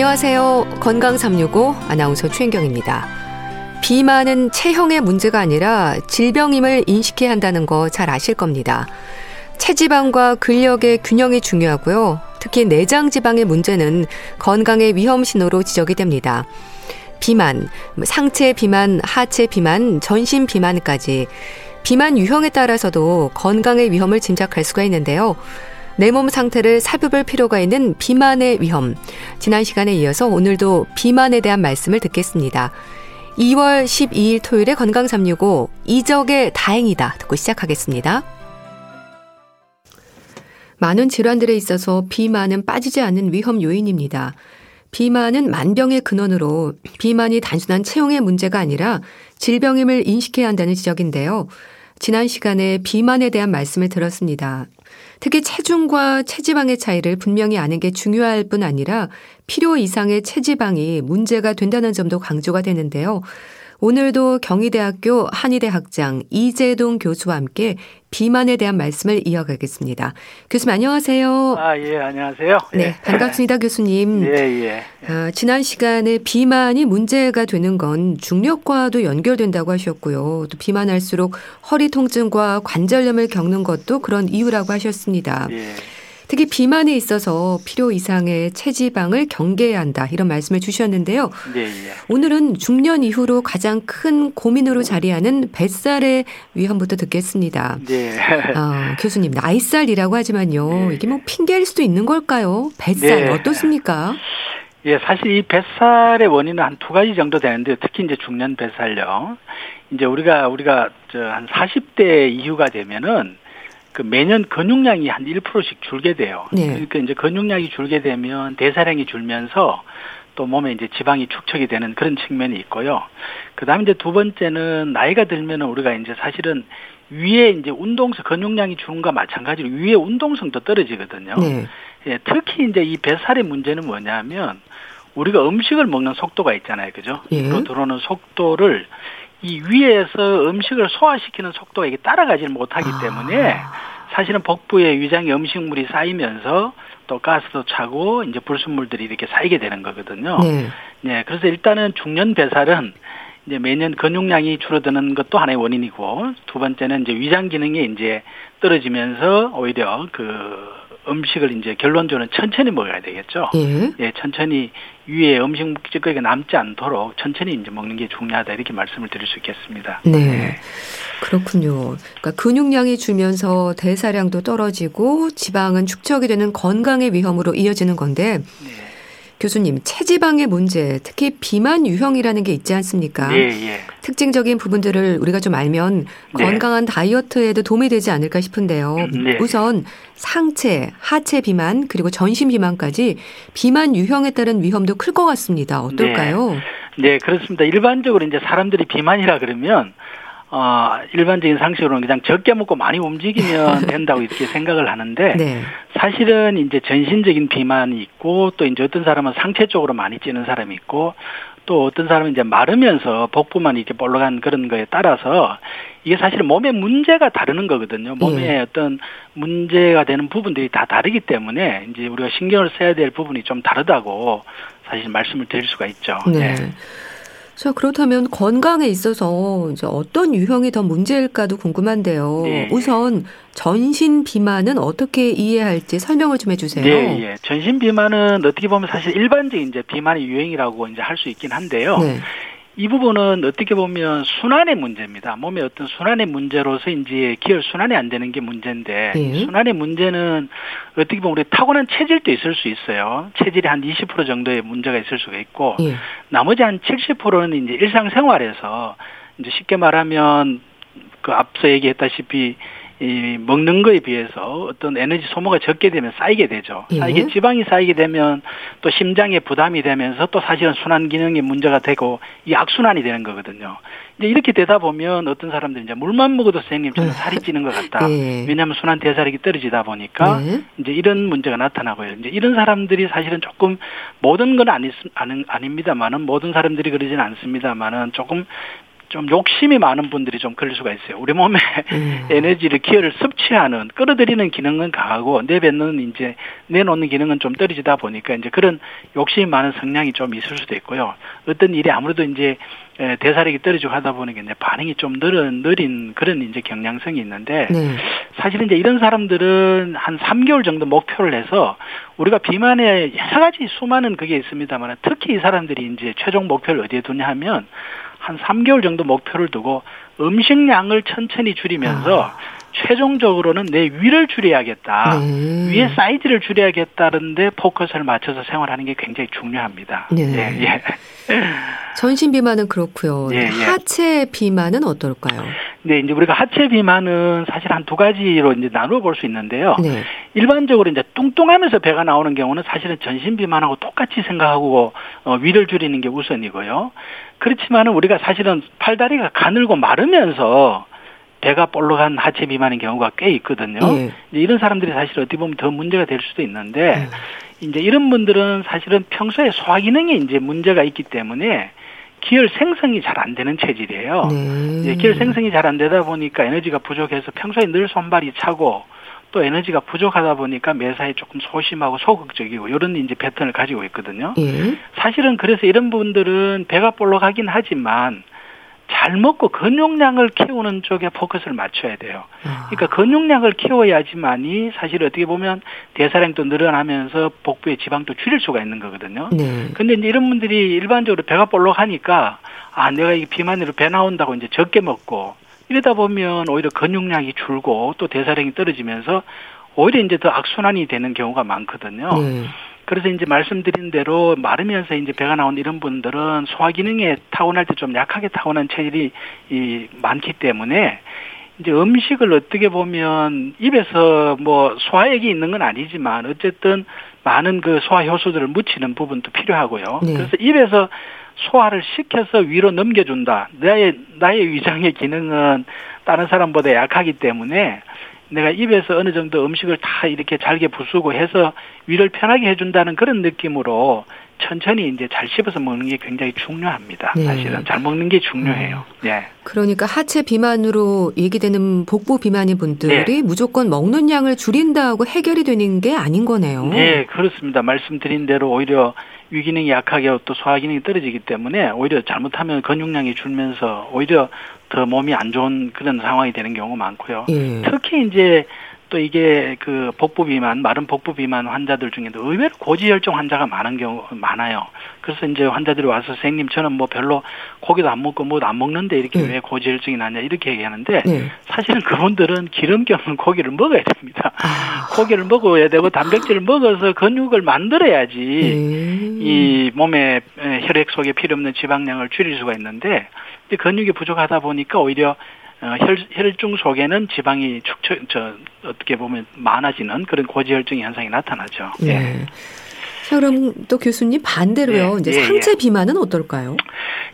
안녕하세요. 건강 365 아나운서 최인경입니다. 비만은 체형의 문제가 아니라 질병임을 인식해야 한다는 거 잘 아실 겁니다. 체지방과 근력의 균형이 중요하고요. 특히 내장 지방의 문제는 건강의 위험 신호로 지적이 됩니다. 비만, 상체 비만, 하체 비만, 전신 비만까지 비만 유형에 따라서도 건강의 위험을 짐작할 수가 있는데요. 내 몸 상태를 살펴볼 필요가 있는 비만의 위험. 지난 시간에 이어서 오늘도 비만에 대한 말씀을 듣겠습니다. 2월 12일 토요일에 건강 365 이적의 다행이다 듣고 시작하겠습니다. 많은 질환들에 있어서 비만은 빠지지 않는 위험 요인입니다. 비만은 만병의 근원으로 비만이 단순한 체형의 문제가 아니라 질병임을 인식해야 한다는 지적인데요. 지난 시간에 비만에 대한 말씀을 들었습니다. 특히 체중과 체지방의 차이를 분명히 아는 게 중요할 뿐 아니라 필요 이상의 체지방이 문제가 된다는 점도 강조가 되는데요. 오늘도 경희대학교 한의대 학장 이재동 교수와 함께 비만에 대한 말씀을 이어가겠습니다. 교수님 안녕하세요. 아, 예, 안녕하세요. 네, 예. 반갑습니다, 교수님. 예, 예. 아, 지난 시간에 비만이 문제가 되는 건 중력과도 연결된다고 하셨고요. 또 비만할수록 허리 통증과 관절염을 겪는 것도 그런 이유라고 하셨습니다. 예. 특히 비만에 있어서 필요 이상의 체지방을 경계해야 한다 이런 말씀을 주셨는데요. 예, 예. 오늘은 중년 이후로 가장 큰 고민으로 자리하는 뱃살의 위험부터 듣겠습니다. 예. 아, 교수님 나이살이라고 하지만요. 네. 이게 뭐 핑계일 수도 있는 걸까요? 뱃살 네. 어떻습니까? 예, 사실 이 뱃살의 원인은 한 두 가지 정도 되는데 특히 이제 중년 뱃살요. 이제 우리가 우리가 저 한 40대 이후가 되면은 그 매년 근육량이 한 1%씩 줄게 돼요. 네. 그러니까 이제 근육량이 줄게 되면 대사량이 줄면서 또 몸에 이제 지방이 축적이 되는 그런 측면이 있고요. 그다음에 이제 두 번째는 나이가 들면은 우리가 이제 사실은 위에 이제 운동성 근육량이 것과 마찬가지로 위에 운동성도 떨어지거든요. 네. 예, 특히 이제 이 뱃살의 문제는 뭐냐면 우리가 음식을 먹는 속도가 있잖아요. 그죠? 예. 들어오는 속도를 이 위에서 음식을 소화시키는 속도가 이게 따라가지를 못하기 아. 때문에 사실은 복부에 위장에 음식물이 쌓이면서 또 가스도 차고 이제 불순물들이 이렇게 쌓이게 되는 거거든요. 네. 네, 그래서 일단은 중년 배살은 이제 매년 근육량이 줄어드는 것도 하나의 원인이고 두 번째는 이제 위장 기능이 이제 떨어지면서 오히려 그 음식을 이제 결론적으로는 천천히 먹어야 되겠죠. 예. 예, 천천히 위에 음식 찌꺼기가 남지 않도록 천천히 이제 먹는 게 중요하다 이렇게 말씀을 드릴 수 있겠습니다. 네. 그렇군요. 그러니까 근육량이 줄면서 대사량도 떨어지고 지방은 축적이 되는 건강의 위험으로 이어지는 건데 네. 교수님 체지방의 문제 특히 비만 유형이라는 게 있지 않습니까? 예, 예. 특징적인 부분들을 우리가 좀 알면 네. 건강한 다이어트에도 도움이 되지 않을까 싶은데요. 네. 우선 상체, 하체 비만 그리고 전신 비만까지 비만 유형에 따른 위험도 클 것 같습니다. 어떨까요? 네, 그렇습니다. 일반적으로 이제 사람들이 비만이라 그러면 어, 일반적인 상식으로는 그냥 적게 먹고 많이 움직이면 된다고 이렇게 생각을 하는데 네. 사실은 이제 전신적인 비만이 있고 또 이제 어떤 사람은 상체 쪽으로 많이 찌는 사람이 있고 또 어떤 사람은 이제 마르면서 복부만 이렇게 볼록한 그런 거에 따라서 이게 사실은 몸에 문제가 다르는 거거든요. 예. 어떤 문제가 되는 부분들이 다 다르기 때문에 이제 우리가 신경을 써야 될 부분이 좀 다르다고 사실 말씀을 드릴 수가 있죠. 네. 자, 그렇다면 건강에 있어서 이제 어떤 유형이 더 문제일까도 궁금한데요. 네. 우선 전신 비만은 어떻게 이해할지 설명을 좀 해주세요. 네, 예. 전신 비만은 어떻게 보면 사실 일반적인 이제 비만의 유행이라고 이제 할 수 있긴 한데요. 네. 이 부분은 어떻게 보면 순환의 문제입니다. 몸의 어떤 순환의 문제로서 이제 기혈 순환이 안 되는 게 문제인데 예. 순환의 문제는 어떻게 보면 우리 타고난 체질도 있을 수 있어요. 체질이 한 20% 정도의 문제가 있을 수가 있고 예. 나머지 한 70%는 이제 일상생활에서 이제 쉽게 말하면 그 앞서 얘기했다시피 이 먹는 거에 비해서 어떤 에너지 소모가 적게 되면 쌓이게 되죠. 예. 쌓이게 지방이 쌓이게 되면 또 심장에 부담이 되면서 또 사실은 순환 기능에 문제가 되고 이 악순환이 되는 거거든요. 이제 이렇게 되다 보면 어떤 사람들이 이제 물만 먹어도 선생님처럼 살이 찌는 것 같다. 예. 왜냐하면 순환 대사력이 떨어지다 보니까 네. 이제 이런 문제가 나타나고요. 이제 이런 사람들이 사실은 조금 모든 건 아니, 아는, 아닙니다만은 모든 사람들이 그러지는 않습니다만은 조금 좀 욕심이 많은 분들이 좀 그럴 수가 있어요. 우리 몸에 음. 에너지를 기혈을 섭취하는 끌어들이는 기능은 강하고 내뱉는 이제 내놓는 기능은 좀 떨어지다 보니까 이제 그런 욕심이 많은 성향이 좀 있을 수도 있고요. 어떤 일이 아무래도 이제 대사력이 떨어지고 하다 보니까 이제 반응이 좀 느린, 느린 그런 이제 경향성이 있는데 네. 사실은 이제 이런 사람들은 한 3개월 정도 목표를 해서 우리가 비만에 여러 가지 수많은 그게 있습니다만 특히 이 사람들이 이제 최종 목표를 어디에 두냐 하면 한 3개월 정도 목표를 두고 음식량을 천천히 줄이면서 아. 최종적으로는 내 위를 줄여야겠다. 네. 위의 사이즈를 줄여야겠다는데 포커스를 맞춰서 생활하는 게 굉장히 중요합니다. 네. 예, 예. 전신 비만은 그렇고요. 예, 예. 하체 비만은 어떨까요? 네, 이제 우리가 하체 비만은 사실 한 두 가지로 이제 나누어 볼 수 있는데요. 네. 일반적으로 이제 뚱뚱하면서 배가 나오는 경우는 사실은 전신 비만하고 똑같이 생각하고 어, 위를 줄이는 게 우선이고요. 그렇지만은 우리가 사실은 팔다리가 가늘고 마르면서 배가 볼록한 하체 비만인 경우가 꽤 있거든요. 예. 이런 사람들이 사실 어떻게 보면 더 문제가 될 수도 있는데 예. 이제 이런 분들은 사실은 평소에 소화 기능에 이제 문제가 있기 때문에 기혈 생성이 잘 안 되는 체질이에요. 네. 기혈 생성이 잘 안 되다 보니까 에너지가 부족해서 평소에 늘 손발이 차고 또 에너지가 부족하다 보니까 매사에 조금 소심하고 소극적이고 이런 이제 패턴을 가지고 있거든요. 예. 사실은 그래서 이런 분들은 배가 볼록하긴 하지만 잘 먹고 근육량을 키우는 쪽에 포커스를 맞춰야 돼요. 아. 그러니까 근육량을 키워야지만이 사실 어떻게 보면 대사량도 늘어나면서 복부의 지방도 줄일 수가 있는 거거든요. 네. 근데 이제 이런 분들이 일반적으로 배가 볼록하니까 아 내가 이 비만으로 배 나온다고 이제 적게 먹고 이러다 보면 오히려 근육량이 줄고 또 대사량이 떨어지면서 오히려 이제 더 악순환이 되는 경우가 많거든요. 네. 그래서 이제 말씀드린 대로 마르면서 이제 배가 나온 이런 분들은 소화 기능에 타고날 때 좀 약하게 타고난 체질이 이 많기 때문에 이제 음식을 어떻게 보면 입에서 뭐 소화액이 있는 건 아니지만 어쨌든 많은 그 소화 효소들을 묻히는 부분도 필요하고요. 네. 그래서 입에서 소화를 시켜서 위로 넘겨준다. 나의 나의 위장의 기능은 다른 사람보다 약하기 때문에 내가 입에서 어느 정도 음식을 다 이렇게 잘게 부수고 해서 위를 편하게 해준다는 그런 느낌으로 천천히 이제 잘 씹어서 먹는 게 굉장히 중요합니다. 네. 사실은 잘 먹는 게 중요해요. 네. 네. 그러니까 하체 비만으로 얘기되는 복부 비만인 분들이 네. 무조건 먹는 양을 줄인다고 해결이 되는 게 아닌 거네요. 네, 그렇습니다. 말씀드린 대로 오히려 위기능이 약하게 또 소화 기능이 떨어지기 때문에 오히려 잘못하면 근육량이 줄면서 오히려 더 몸이 안 좋은 그런 상황이 되는 경우가 많고요. 예. 특히 이제 또 이게 그 복부 비만, 마른 복부 비만 환자들 중에도 의외로 고지혈증 환자가 많은 경우 많아요. 그래서 이제 환자들이 와서 선생님 저는 뭐 별로 고기도 안 먹고 뭐도 안 먹는데 이렇게 네. 왜 고지혈증이 나냐 이렇게 얘기하는데 네. 사실은 그분들은 기름기 없는 고기를 먹어야 됩니다. 아. 고기를 먹어야 되고 단백질을 먹어서 근육을 만들어야지 네. 이 몸에 혈액 속에 필요 없는 지방량을 줄일 수가 있는데 근육이 부족하다 보니까 오히려 어, 혈, 혈중 속에는 지방이 축처, 저, 어떻게 보면 많아지는 그런 고지혈증 현상이 나타나죠. 네. 예. 자, 그럼 또 교수님 반대로요. 네. 이제 예, 상체 예. 비만은 어떨까요?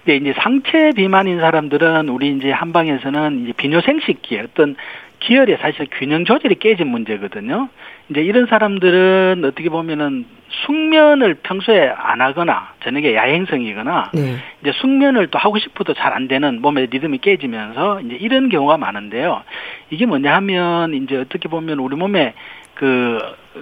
네, 이제 상체 비만인 사람들은 우리 이제 한방에서는 이제 비뇨생식기 어떤 기혈의 사실 균형 조절이 깨진 문제거든요. 이제 이런 사람들은 어떻게 보면은 숙면을 평소에 안 하거나 저녁에 야행성이거나 네. 이제 숙면을 또 하고 싶어도 잘 안 되는 몸의 리듬이 깨지면서 이제 이런 경우가 많은데요. 이게 뭐냐 하면 이제 어떻게 보면 우리 몸에 그,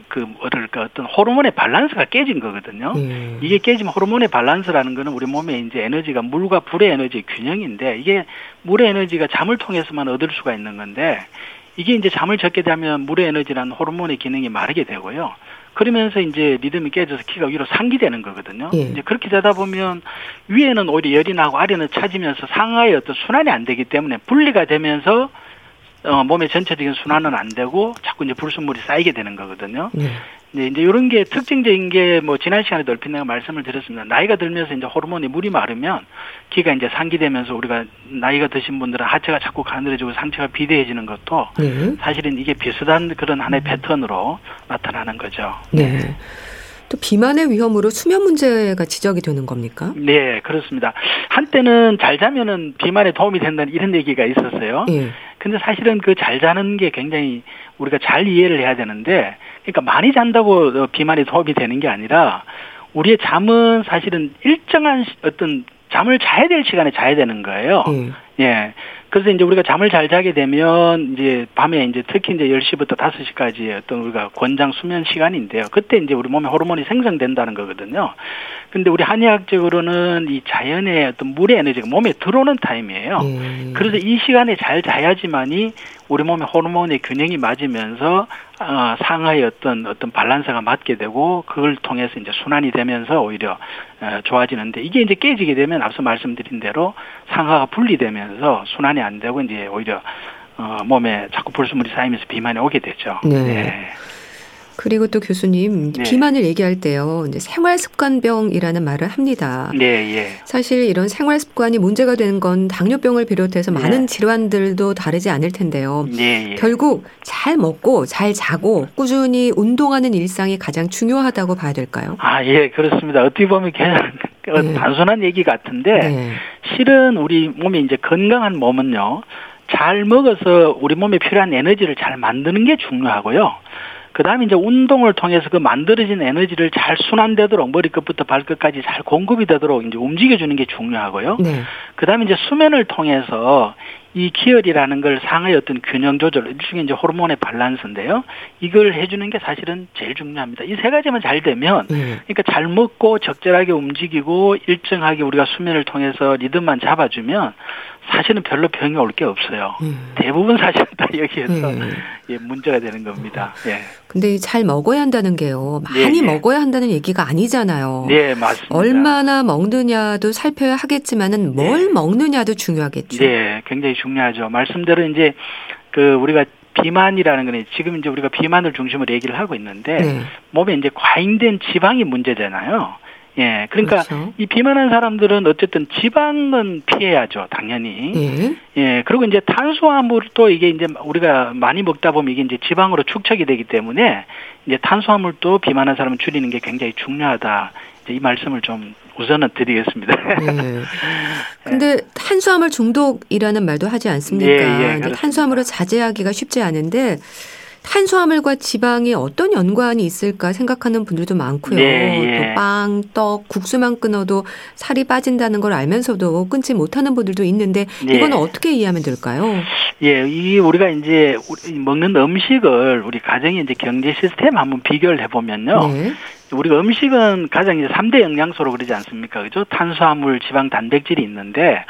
그, 뭐랄까, 어떤 호르몬의 밸런스가 깨진 거거든요. 음. 이게 깨지면 호르몬의 밸런스라는 거는 우리 몸에 이제 에너지가 물과 불의 에너지 균형인데 이게 물의 에너지가 잠을 통해서만 얻을 수가 있는 건데 이게 이제 잠을 적게 되면 물의 에너지라는 호르몬의 기능이 마르게 되고요. 그러면서 이제 리듬이 깨져서 기가 위로 상기되는 거거든요. 예. 이제 그렇게 되다 보면 위에는 오히려 열이 나고 아래는 차지면서 상하의 어떤 순환이 안 되기 때문에 분리가 되면서 어, 몸의 전체적인 순환은 안 되고 자꾸 이제 불순물이 쌓이게 되는 거거든요. 네. 네, 이제 이런 게 특징적인 게 뭐 지난 시간에 넓힌 내가 말씀을 드렸습니다. 나이가 들면서 이제 호르몬이 물이 마르면 기가 이제 상기되면서 우리가 나이가 드신 분들은 하체가 자꾸 가늘어지고 상체가 비대해지는 것도 네. 사실은 이게 비슷한 그런 하나의 패턴으로 나타나는 거죠. 네. 또 비만의 위험으로 수면 문제가 지적이 되는 겁니까? 네, 그렇습니다. 한때는 잘 자면은 비만에 도움이 된다는 이런 얘기가 있었어요. 예. 근데 사실은 그 잘 자는 게 굉장히 우리가 잘 이해를 해야 되는데, 그러니까 많이 잔다고 비만에 도움이 되는 게 아니라, 우리의 잠은 사실은 일정한 어떤 잠을 자야 될 시간에 자야 되는 거예요. 예. 예. 그래서 이제 우리가 잠을 잘 자게 되면 이제 밤에 이제 특히 이제 10시부터 5시까지 어떤 우리가 권장 수면 시간인데요. 그때 이제 우리 몸에 호르몬이 생성된다는 거거든요. 근데 우리 한의학적으로는 이 자연의 어떤 물의 에너지가 몸에 들어오는 타임이에요. 음. 그래서 이 시간에 잘 자야지만이 우리 몸의 호르몬의 균형이 맞으면서 어, 상하의 어떤 어떤 밸런스가 맞게 되고 그걸 통해서 이제 순환이 되면서 오히려 어, 좋아지는데 이게 이제 깨지게 되면 앞서 말씀드린 대로 상하가 분리되면서 순환이 안 되고 이제 오히려 어, 몸에 자꾸 불순물이 쌓이면서 비만이 오게 되죠. 네. 네. 그리고 또 교수님 네. 비만을 얘기할 때요 이제 생활 습관병이라는 말을 합니다. 네, 예. 사실 이런 생활 습관이 문제가 되는 건 당뇨병을 비롯해서 네. 많은 질환들도 다르지 않을 텐데요. 네, 예. 결국 잘 먹고 잘 자고 꾸준히 운동하는 일상이 가장 중요하다고 봐야 될까요? 아, 예, 그렇습니다. 어떻게 보면 그냥 네. 단순한 얘기 같은데 네. 실은 우리 몸이 이제 건강한 몸은요. 잘 먹어서 우리 몸에 필요한 에너지를 잘 만드는 게 중요하고요. 그 다음에 이제 운동을 통해서 그 만들어진 에너지를 잘 순환되도록 머리끝부터 발끝까지 잘 공급이 되도록 이제 움직여주는 게 중요하고요. 네. 그 다음에 이제 수면을 통해서 이 기혈이라는 걸 상의 어떤 균형 조절, 일종의 이제 호르몬의 밸런스인데요. 이걸 해주는 게 사실은 제일 중요합니다. 이 세 가지만 잘 되면, 네. 그러니까 잘 먹고 적절하게 움직이고 일정하게 우리가 수면을 통해서 리듬만 잡아주면 사실은 별로 병이 올 게 없어요. 음. 대부분 사실은 다 여기에서 음. 예, 문제가 되는 겁니다. 예. 근데 잘 먹어야 한다는 게요. 많이 네, 먹어야 한다는 얘기가 아니잖아요. 네, 맞습니다. 얼마나 먹느냐도 살펴야 하겠지만은 뭘 네. 먹느냐도 중요하겠죠. 네, 굉장히 중요하죠. 말씀대로 이제 그 우리가 비만이라는 거는 지금 이제 우리가 비만을 중심으로 얘기를 하고 있는데 네. 몸에 이제 과잉된 지방이 문제잖아요. 예, 그러니까 그렇죠. 이 비만한 사람들은 어쨌든 지방은 피해야죠, 당연히. 예. 예, 그리고 이제 탄수화물도 이게 이제 우리가 많이 먹다 보면 이게 이제 지방으로 축적이 되기 때문에 이제 탄수화물도 비만한 사람은 줄이는 게 굉장히 중요하다. 이제 이 말씀을 좀 우선은 드리겠습니다. 네. 근데 탄수화물 중독이라는 말도 하지 않습니까? 예, 예, 탄수화물을 자제하기가 쉽지 않은데 탄수화물과 지방이 어떤 연관이 있을까 생각하는 분들도 많고요. 네, 예. 또 빵, 떡, 국수만 끊어도 살이 빠진다는 걸 알면서도 끊지 못하는 분들도 있는데 네. 이거는 어떻게 이해하면 될까요? 예, 이 우리가 이제 먹는 음식을 우리 가정의 이제 경제 시스템 한번 비교를 해보면요. 네. 우리가 음식은 가장 이제 3대 영양소로 그러지 않습니까? 그죠? 탄수화물, 지방, 단백질이 있는데,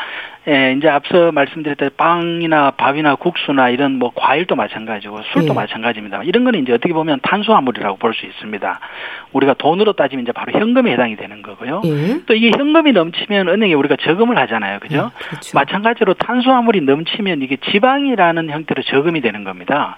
예, 이제 앞서 말씀드렸던 빵이나 밥이나 국수나 이런 뭐 과일도 마찬가지고 술도 예. 마찬가지입니다. 이런 거는 이제 어떻게 보면 탄수화물이라고 볼 수 있습니다. 우리가 돈으로 따지면 이제 바로 현금에 해당이 되는 거고요. 예. 또 이게 현금이 넘치면 은행에 우리가 저금을 하잖아요. 그죠? 예, 그렇죠. 마찬가지로 탄수화물이 넘치면 이게 지방이라는 형태로 저금이 되는 겁니다.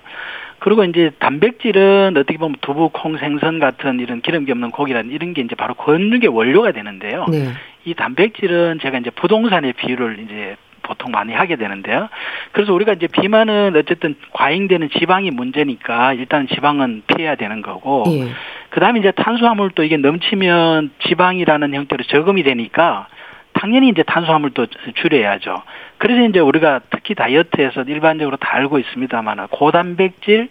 그리고 이제 단백질은 어떻게 보면 두부, 콩, 생선 같은 이런 기름기 없는 고기라는 이런 게 이제 바로 근육의 원료가 되는데요. 네. 이 단백질은 제가 이제 부동산의 비율을 이제 보통 많이 하게 되는데요. 그래서 우리가 이제 비만은 어쨌든 과잉되는 지방이 문제니까 일단 지방은 피해야 되는 거고, 예. 그 다음에 이제 탄수화물도 이게 넘치면 지방이라는 형태로 저금이 되니까 당연히 이제 탄수화물도 줄여야죠. 그래서 이제 우리가 특히 다이어트에서 일반적으로 다 알고 있습니다만 고단백질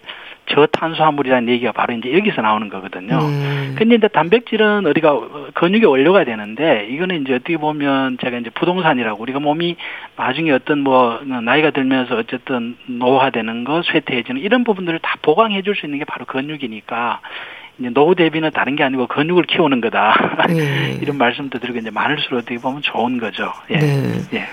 저탄수화물이라는 얘기가 바로 이제 여기서 나오는 거거든요. 음. 근데 이제 단백질은 우리가 근육의 원료가 되는데 이거는 이제 어떻게 보면 제가 이제 부동산이라고 우리가 몸이 나중에 어떤 뭐 나이가 들면서 어쨌든 노화되는 거, 쇠퇴해지는 이런 부분들을 다 보강해 줄 수 있는 게 바로 근육이니까 이제 노후 대비는 다른 게 아니고 근육을 키우는 거다. 네. 이런 말씀도 드리고 이제 많을수록 어떻게 보면 좋은 거죠. 예. 네. 예.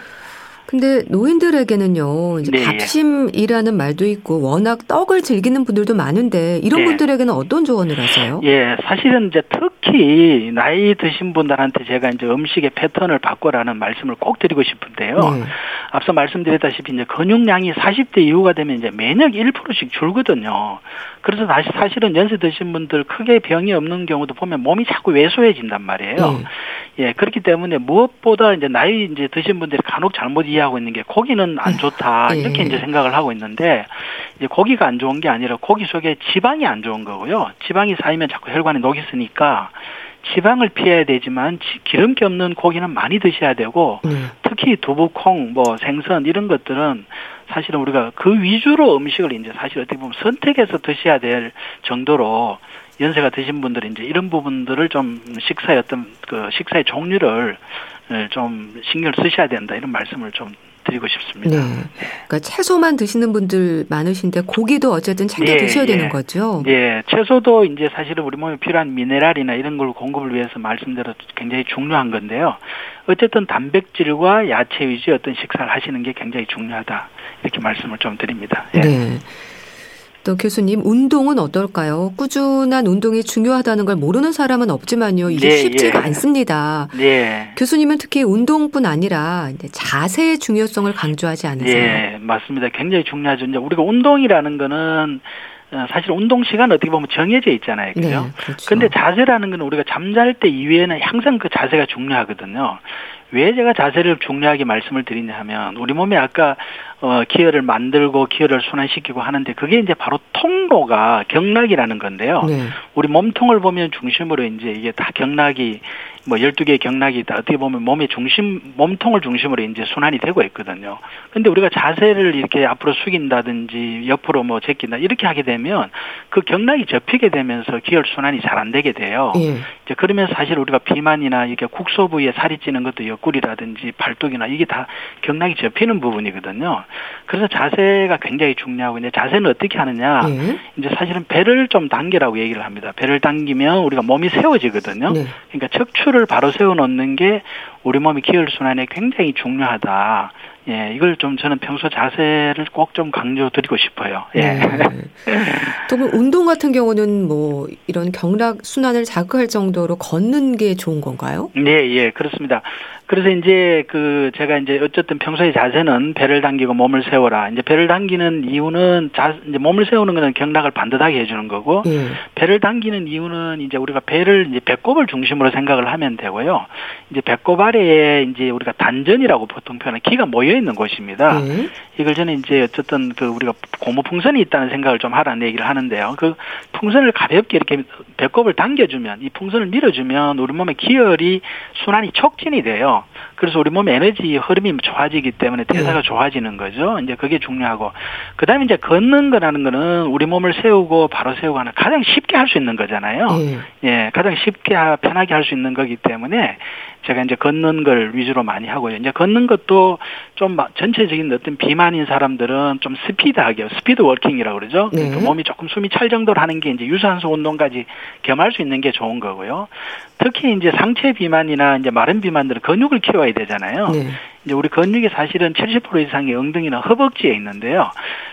근데 노인들에게는요, 이제 네. 밥심이라는 말도 있고 워낙 떡을 즐기는 분들도 많은데 이런 네. 분들에게는 어떤 조언을 하세요? 예, 사실은 이제 특히 나이 드신 분들한테 제가 이제 음식의 패턴을 바꿔라는 말씀을 꼭 드리고 싶은데요. 네. 앞서 말씀드렸다시피 이제 근육량이 40대 이후가 되면 이제 매년 1%씩 줄거든요. 그래서 다시 사실은 연세 드신 분들 크게 병이 없는 경우도 보면 몸이 자꾸 왜소해진단 말이에요. 네. 예, 그렇기 때문에 무엇보다 이제 나이 이제 드신 분들이 간혹 잘못 이해 하고 있는 게 고기는 안 좋다 네. 이렇게 이제 생각을 하고 있는데 이제 고기가 안 좋은 게 아니라 고기 속에 지방이 안 좋은 거고요. 지방이 쌓이면 자꾸 혈관에 녹이 쓰니까 지방을 피해야 되지만 기름기 없는 고기는 많이 드셔야 되고 네. 특히 두부, 콩, 뭐 생선 이런 것들은 사실은 우리가 그 위주로 음식을 이제 사실 어떻게 보면 선택해서 드셔야 될 정도로 연세가 드신 분들이 이제 이런 부분들을 좀 식사의 어떤 그 식사의 종류를 좀 신경을 쓰셔야 된다 이런 말씀을 좀 드리고 싶습니다. 네. 그러니까 채소만 드시는 분들 많으신데 고기도 어쨌든 챙겨 예, 드셔야 예. 되는 거죠. 예, 채소도 이제 사실은 우리 몸에 필요한 미네랄이나 이런 걸 공급을 위해서 말씀대로 굉장히 중요한 건데요. 어쨌든 단백질과 야채 위주 어떤 식사를 하시는 게 굉장히 중요하다. 이렇게 말씀을 좀 드립니다. 예. 네. 또 교수님 운동은 어떨까요? 꾸준한 운동이 중요하다는 걸 모르는 사람은 없지만요. 이게 예, 쉽지가 예. 않습니다. 네. 교수님은 특히 운동뿐 아니라 이제 자세의 중요성을 강조하지 않으세요? 예, 맞습니다. 굉장히 중요하죠. 이제 우리가 운동이라는 거는 어, 사실 운동 시간 어떻게 보면 정해져 있잖아요. 그죠? 네, 그렇죠. 근데 자세라는 건 우리가 잠잘 때 이외에는 항상 그 자세가 중요하거든요. 왜 제가 자세를 중요하게 말씀을 드리냐 하면 우리 몸에 아까 어 기혈을 만들고 기혈을 순환시키고 하는데 그게 이제 바로 통로가 경락이라는 건데요. 네. 우리 몸통을 보면 중심으로 이제 이게 다 경락이 뭐 12개의 경락이 있다. 어떻게 보면 몸의 중심, 몸통을 중심으로 이제 순환이 되고 있거든요. 근데 우리가 자세를 이렇게 앞으로 숙인다든지 옆으로 뭐 제낀다 이렇게 하게 되면 그 경락이 접히게 되면서 기혈 순환이 잘 안 되게 돼요. 예. 이제 그러면 사실 우리가 비만이나 이게 국소 부위에 살이 찌는 것도 옆구리라든지 발톱이나 이게 다 경락이 접히는 부분이거든요. 그래서 자세가 굉장히 중요하고 이제 자세는 어떻게 하느냐? 예. 이제 사실은 배를 좀 당기라고 얘기를 합니다. 배를 당기면 우리가 몸이 세워지거든요. 네. 그러니까 척추를 바로 세워 놓는 게 우리 몸의 기혈 순환에 굉장히 중요하다. 예, 이걸 좀 저는 평소 자세를 꼭 좀 강조드리고 싶어요. 예. 네. 또 운동 같은 경우는 뭐 이런 경락 순환을 자극할 정도로 걷는 게 좋은 건가요? 네, 예, 그렇습니다. 그래서 이제 그 제가 이제 어쨌든 평소에 자세는 배를 당기고 몸을 세워라. 이제 배를 당기는 이유는 자 이제 몸을 세우는 거는 경락을 반듯하게 해주는 거고 예. 배를 당기는 이유는 이제 우리가 배를 이제 배꼽을 중심으로 생각을 하면 되고요. 이제 배꼽 아래에 이제 우리가 단전이라고 보통 표현하는 기가 모여 있는 곳입니다. 예. 이걸 저는 이제 어쨌든 그 우리가 고무 풍선이 있다는 생각을 좀 하라는 얘기를 하는데요. 그 풍선을 가볍게 이렇게 배꼽을 당겨주면 이 풍선을 밀어주면 우리 몸의 기혈이 순환이 촉진이 돼요. 그래서 우리 몸의 에너지 흐름이 좋아지기 때문에 대사가 네. 좋아지는 거죠. 이제 그게 중요하고 그다음에 이제 걷는 거라는 거는 우리 몸을 세우고 바로 세우고 하는 가장 쉽게 할 수 있는 거잖아요. 예. 예, 가장 쉽게 하- 편하게 할 수 있는 거기 때문에 제가 이제 걷는 걸 위주로 많이 하고요. 이제 걷는 것도 좀 마- 전체적인 어떤 비만인 사람들은 좀 스피드하게, speed walking이라고 그러죠. 네. 그러니까 몸이 조금 숨이 찰 정도로 하는 게 이제 유산소 운동까지 겸할 수 있는 게 좋은 거고요. 특히 이제 상체 비만이나 이제 마른 비만들은 근육을 키워야 되잖아요. 네. 이제 우리 근육이 사실은 70% 이상이 엉덩이나 허벅지에 있는데요.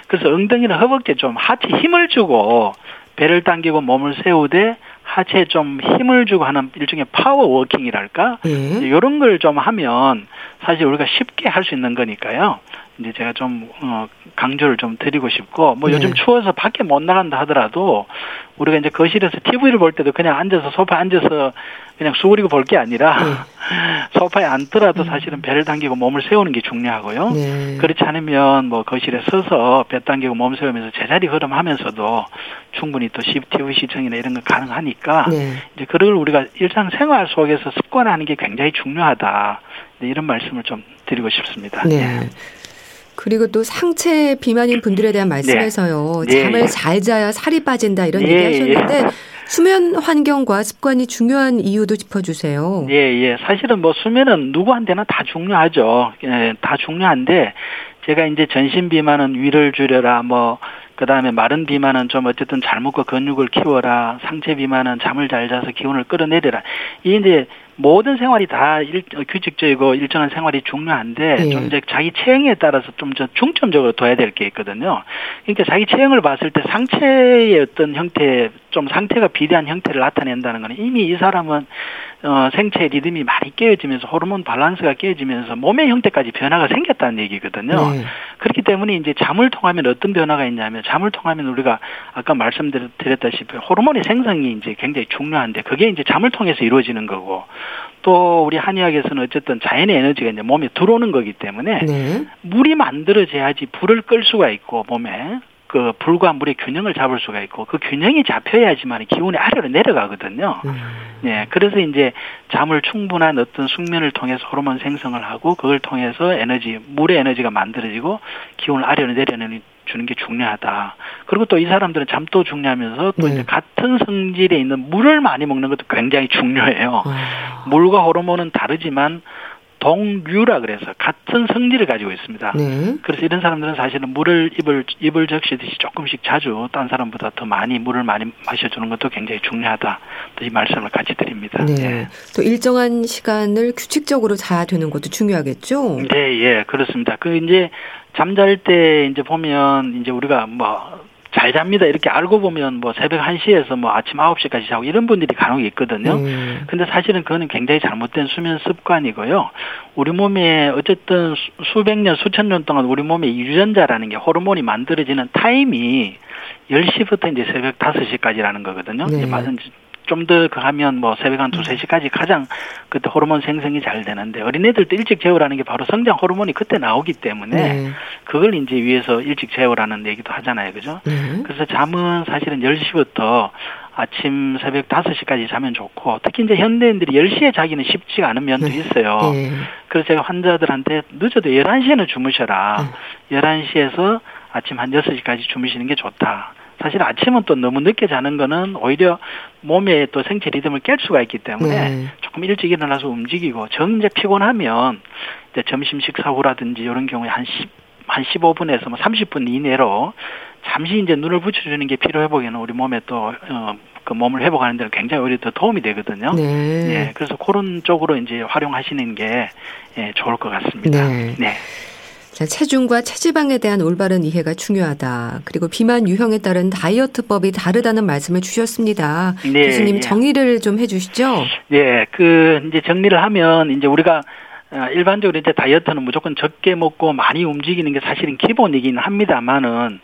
그래서 엉덩이나 허벅지에 좀 하체 힘을 주고 배를 당기고 몸을 세우되 하체에 좀 힘을 주고 하는 일종의 파워 워킹이랄까? 예. 이런 걸 좀 하면 사실 우리가 쉽게 할 수 있는 거니까요. 이제 제가 좀 어, 강조를 좀 드리고 싶고 뭐 네. 요즘 추워서 밖에 못 나간다 하더라도 우리가 이제 거실에서 TV를 볼 때도 그냥 앉아서 소파에 앉아서 그냥 수그리고 볼 게 아니라 네. 소파에 앉더라도 사실은 배를 당기고 몸을 세우는 게 중요하고요. 네. 그렇지 않으면 뭐 거실에 서서 배 당기고 몸 세우면서 제자리 걸음하면서도 충분히 또 TV 시청이나 이런 거 가능하니까 네. 이제 그걸 우리가 일상생활 속에서 습관화하는 게 굉장히 중요하다. 네, 이런 말씀을 좀 드리고 싶습니다. 네. 그리고 또 상체 비만인 분들에 대한 말씀에서요. 네. 잠을 예. 잘 자야 살이 빠진다 이런 예, 얘기 하셨는데 예. 수면 환경과 습관이 중요한 이유도 짚어주세요. 예, 예. 사실은 뭐 수면은 누구한테나 다 중요하죠. 예, 다 중요한데 제가 이제 전신 비만은 위를 줄여라 뭐 그다음에 마른 비만은 좀 어쨌든 잘 먹고 근육을 키워라. 상체 비만은 잠을 잘 자서 기운을 끌어내려라. 이 이제 모든 생활이 다 일, 규칙적이고 일정한 생활이 중요한데 예. 좀 이제 자기 체형에 따라서 좀저 중점적으로 둬야 될 게 있거든요. 그러니까 자기 체형을 봤을 때 상체의 어떤 형태, 좀 상태가 비대한 형태를 나타낸다는 거는 이미 이 사람은 어, 생체 리듬이 많이 깨어지면서 호르몬 밸런스가 깨어지면서 몸의 형태까지 변화가 생겼다는 얘기거든요. 네. 그렇기 때문에 이제 잠을 통하면 어떤 변화가 있냐면 잠을 통하면 우리가 아까 말씀드렸다시피 호르몬의 생성이 이제 굉장히 중요한데 그게 이제 잠을 통해서 이루어지는 거고 또 우리 한의학에서는 어쨌든 자연의 에너지가 이제 몸에 들어오는 거기 때문에 네. 물이 만들어져야지 불을 끌 수가 있고 몸에 그 불과 물의 균형을 잡을 수가 있고 그 균형이 잡혀야지만 기운이 아래로 내려가거든요. 음. 예, 그래서 이제 잠을 충분한 어떤 숙면을 통해서 호르몬 생성을 하고 그걸 통해서 에너지, 물의 에너지가 만들어지고 기운을 아래로 내려내는 주는 게 중요하다. 그리고 또 이 사람들은 잠도 중요하면서 또 네. 이제 같은 성질에 있는 물을 많이 먹는 것도 굉장히 중요해요. 아. 물과 호르몬은 다르지만 동류라 그래서 같은 성질을 가지고 있습니다. 네. 그래서 이런 사람들은 사실은 물을 입을 입을 적시듯이 조금씩 자주 딴 사람보다 더 많이 물을 많이 마셔주는 것도 굉장히 중요하다. 또 이 말씀을 같이 드립니다. 네. 네. 또 일정한 시간을 규칙적으로 자야 되는 것도 중요하겠죠. 네, 예, 그렇습니다. 그 이제 잠잘 때 이제 보면 이제 우리가 뭐 잘 잡니다. 이렇게 알고 보면 뭐 새벽 1시에서 뭐 아침 9시까지 자고 이런 분들이 간혹 있거든요. 음. 근데 사실은 그거는 굉장히 잘못된 수면 습관이고요. 우리 몸에 어쨌든 수백 년, 수천 년 동안 우리 몸에 유전자라는 게 호르몬이 만들어지는 타임이 10시부터 이제 새벽 5시까지라는 거거든요. 네. 이제 좀 더 하면 뭐 새벽 한 두세 시까지 가장 그때 호르몬 생성이 잘 되는데 어린애들도 일찍 재우라는 게 바로 성장 호르몬이 그때 나오기 때문에 네. 그걸 이제 위해서 일찍 재우라는 얘기도 하잖아요. 그죠? 네. 그래서 잠은 사실은 10시부터 아침 새벽 5시까지 자면 좋고 특히 이제 현대인들이 10시에 자기는 쉽지가 않은 면도 네. 있어요. 네. 그래서 제가 환자들한테 늦어도 11시에는 주무셔라. 네. 11시에서 아침 한 6시까지 주무시는 게 좋다. 사실 아침은 또 너무 늦게 자는 거는 오히려 몸의 또 생체 리듬을 깰 수가 있기 때문에 네. 조금 일찍 일어나서 움직이고 정 이제 피곤하면 이제 점심 식사 후라든지 이런 경우에 한 10, 한 15분에서 뭐 30분 이내로 잠시 이제 눈을 붙여주는 게 피로 회복에는 우리 몸에 또, 어, 그 몸을 회복하는 데는 굉장히 오히려 더 도움이 되거든요. 네. 예, 그래서 그런 쪽으로 이제 활용하시는 게 예, 좋을 것 같습니다. 네. 네. 자, 체중과 체지방에 대한 올바른 이해가 중요하다. 그리고 비만 유형에 따른 다이어트법이 다르다는 말씀을 주셨습니다. 네, 교수님 예. 정리를 좀 해주시죠. 네, 그 이제 정리를 하면 이제 우리가 어, 일반적으로 이제 다이어트는 무조건 적게 먹고 많이 움직이는 게 사실은 기본이긴 합니다만은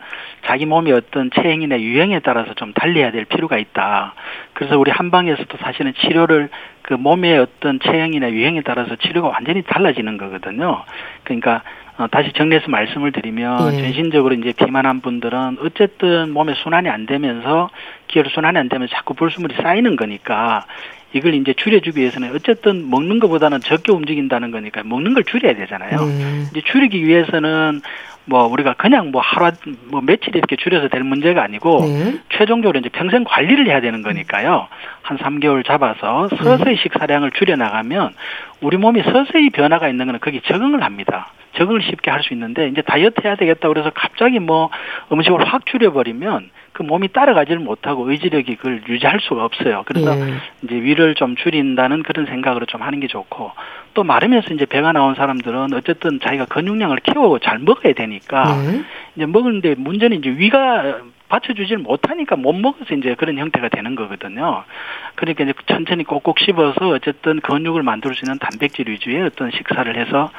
자기 몸의 어떤 체형이나 유형에 따라서 좀 달리해야 될 필요가 있다. 그래서 우리 한방에서도 사실은 치료를 그 몸의 어떤 체형이나 유형에 따라서 치료가 완전히 달라지는 거거든요. 그러니까 어, 다시 정리해서 말씀을 드리면 예. 전신적으로 이제 비만한 분들은 어쨌든 몸에 순환이 안 되면서 기혈 순환이 안 되면 자꾸 불순물이 쌓이는 거니까 이걸 이제 줄여주기 위해서는 어쨌든 먹는 것보다는 적게 움직인다는 거니까 먹는 걸 줄여야 되잖아요. 음. 이제 줄이기 위해서는 뭐 우리가 그냥 뭐 하루 뭐 며칠 이렇게 줄여서 될 문제가 아니고 네. 최종적으로 이제 평생 관리를 해야 되는 거니까요. 한 3개월 잡아서 서서히 식사량을 줄여 나가면 우리 몸이 서서히 변화가 있는 거는 거기 적응을 합니다. 적응을 쉽게 할 수 있는데 이제 다이어트 해야 되겠다 그래서 갑자기 뭐 음식을 확 줄여버리면 그 몸이 따라가지를 못하고 의지력이 그걸 유지할 수가 없어요. 그래서 예. 이제 위를 좀 줄인다는 그런 생각으로 좀 하는 게 좋고 또 마르면서 이제 배가 나온 사람들은 어쨌든 자기가 근육량을 키우고 잘 먹어야 되니까 예. 이제 먹는데 문제는 이제 위가 받쳐주질 못하니까 못 먹어서 이제 그런 형태가 되는 거거든요. 그러니까 이제 천천히 꼭꼭 씹어서 어쨌든 근육을 만들 수 있는 단백질 위주의 어떤 식사를 해서